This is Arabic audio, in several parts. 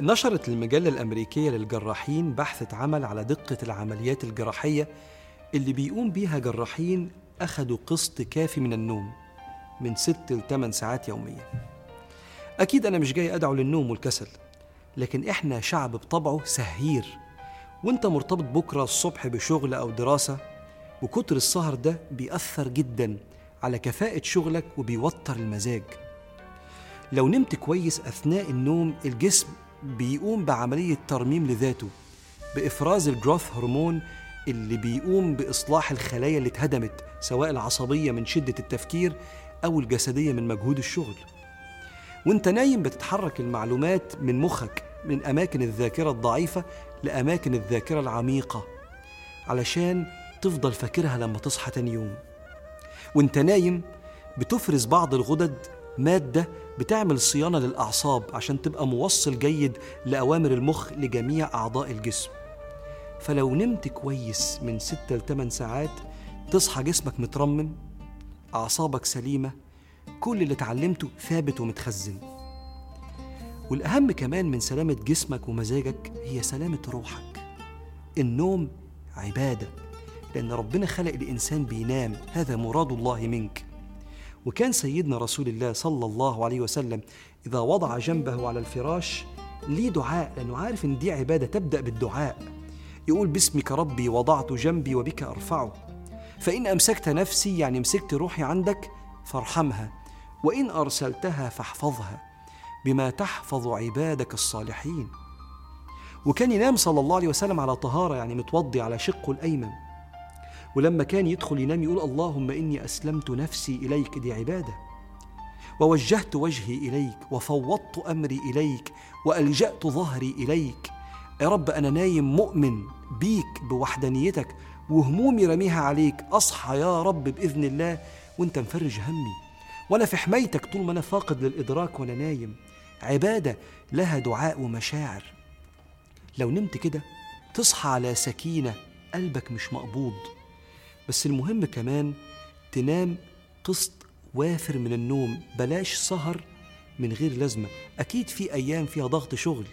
نشرت المجلة الأمريكية للجراحين بحث اتعمل على دقة العمليات الجراحية اللي بيقوم بيها جراحين أخدوا قسط كافي من النوم من ست لثمان ساعات يوميا. أكيد أنا مش جاي أدعو للنوم والكسل لكن إحنا شعب بطبعه سهير وإنت مرتبط بكرة الصبح بشغل أو دراسة وكتر السهر ده بيأثر جدا على كفاءة شغلك وبيوتر المزاج. لو نمت كويس أثناء النوم الجسم بيقوم بعملية ترميم لذاته بإفراز الجروث هرمون اللي بيقوم بإصلاح الخلايا اللي اتهدمت سواء العصبية من شدة التفكير أو الجسدية من مجهود الشغل. وانت نايم بتتحرك المعلومات من مخك من أماكن الذاكرة الضعيفة لأماكن الذاكرة العميقة علشان تفضل فاكرها لما تصحى تاني يوم. وانت نايم بتفرز بعض الغدد مادة بتعمل صيانة للأعصاب عشان تبقى موصل جيد لأوامر المخ لجميع أعضاء الجسم. فلو نمت كويس من ستة لثمان ساعات تصحى جسمك مترمم أعصابك سليمة كل اللي اتعلمته ثابت ومتخزن. والأهم كمان من سلامة جسمك ومزاجك هي سلامة روحك. النوم عبادة لأن ربنا خلق الإنسان بينام هذا مراد الله منك. وكان سيدنا رسول الله صلى الله عليه وسلم إذا وضع جنبه على الفراش ليه دعاء لأنه عارف إن دي عبادة تبدأ بالدعاء. يقول باسمك ربي وضعت جنبي وبك أرفعه. فإن أمسكت نفسي يعني مسكت روحي عندك فارحمها. وإن أرسلتها فاحفظها بما تحفظ عبادك الصالحين. وكان ينام صلى الله عليه وسلم على طهارة يعني متوضي على شقه الأيمن. ولما كان يدخل ينام يقول اللهم إني أسلمت نفسي إليك دي عبادة ووجهت وجهي إليك وفوضت أمري إليك وألجأت ظهري إليك. يا رب أنا نايم مؤمن بيك بوحدانيتك وهمومي رميها عليك. أصحى يا رب بإذن الله وأنت مفرج همي. وأنا في حمايتك طول ما أنا فاقد للإدراك وأنا نايم. عبادة لها دعاء ومشاعر. لو نمت كده تصحى على سكينة قلبك مش مقبوض. بس المهم كمان تنام قسط وافر من النوم بلاش سهر من غير لازمة. أكيد في أيام فيها ضغط شغل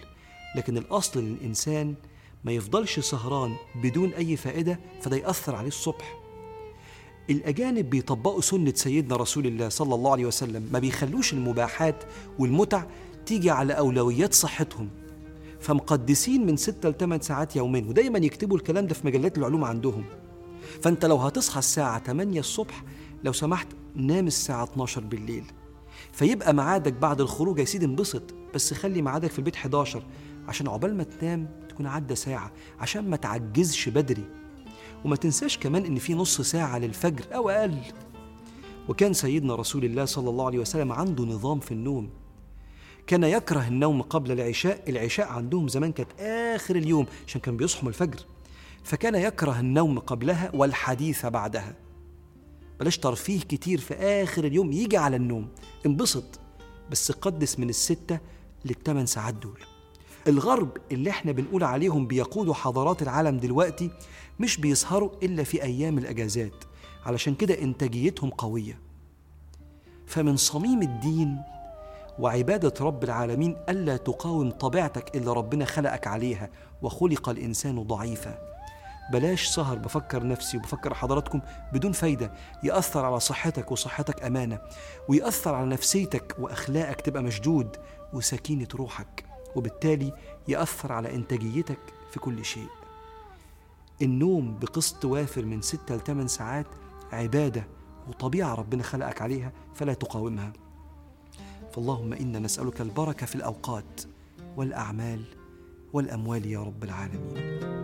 لكن الأصل للإنسان ما يفضلش سهران بدون أي فائدة فده يأثر عليه الصبح. الأجانب بيطبقوا سنة سيدنا رسول الله صلى الله عليه وسلم ما بيخلوش المباحات والمتع تيجي على أولويات صحتهم. فمقدسين من ستة لثمان ساعات يومين ودايما يكتبوا الكلام ده في مجلات العلوم عندهم. فأنت لو هتصحى الساعة 8 الصبح لو سمحت نام الساعة 12 بالليل. فيبقى ميعادك بعد الخروج يا سيدي انبسط بس خلي ميعادك في البيت 11 عشان عقبال ما تنام تكون عدى ساعة عشان ما تعجزش بدري. وما تنساش كمان إن في نص ساعة للفجر أو أقل. وكان سيدنا رسول الله صلى الله عليه وسلم عنده نظام في النوم. كان يكره النوم قبل العشاء العشاء عندهم زمان كانت آخر اليوم عشان كان بيصحوا الفجر. فكان يكره النوم قبلها والحديث بعدها. بلاش ترفيه كتير في آخر اليوم يجي على النوم. انبسط بس قدس من الستة للثمان ساعات دول. الغرب اللي إحنا بنقول عليهم بيقودوا حضارات العالم دلوقتي مش بيسهروا إلا في أيام الأجازات علشان كده إنتاجيتهم قوية. فمن صميم الدين وعبادة رب العالمين ألا تقاوم طبيعتك اللي ربنا خلقك عليها وخلق الإنسان ضعيفا. بلاش سهر بفكر نفسي وبفكر حضراتكم بدون فايدة. يأثر على صحتك وصحتك أمانة ويأثر على نفسيتك وأخلاقك تبقى مشدود وسكينة روحك وبالتالي يأثر على إنتاجيتك في كل شيء. النوم بقسط وافر من ستة لثمان ساعات عبادة وطبيعة ربنا خلقك عليها فلا تقاومها. فاللهم إنا نسألك البركة في الأوقات والأعمال والأموال يا رب العالمين.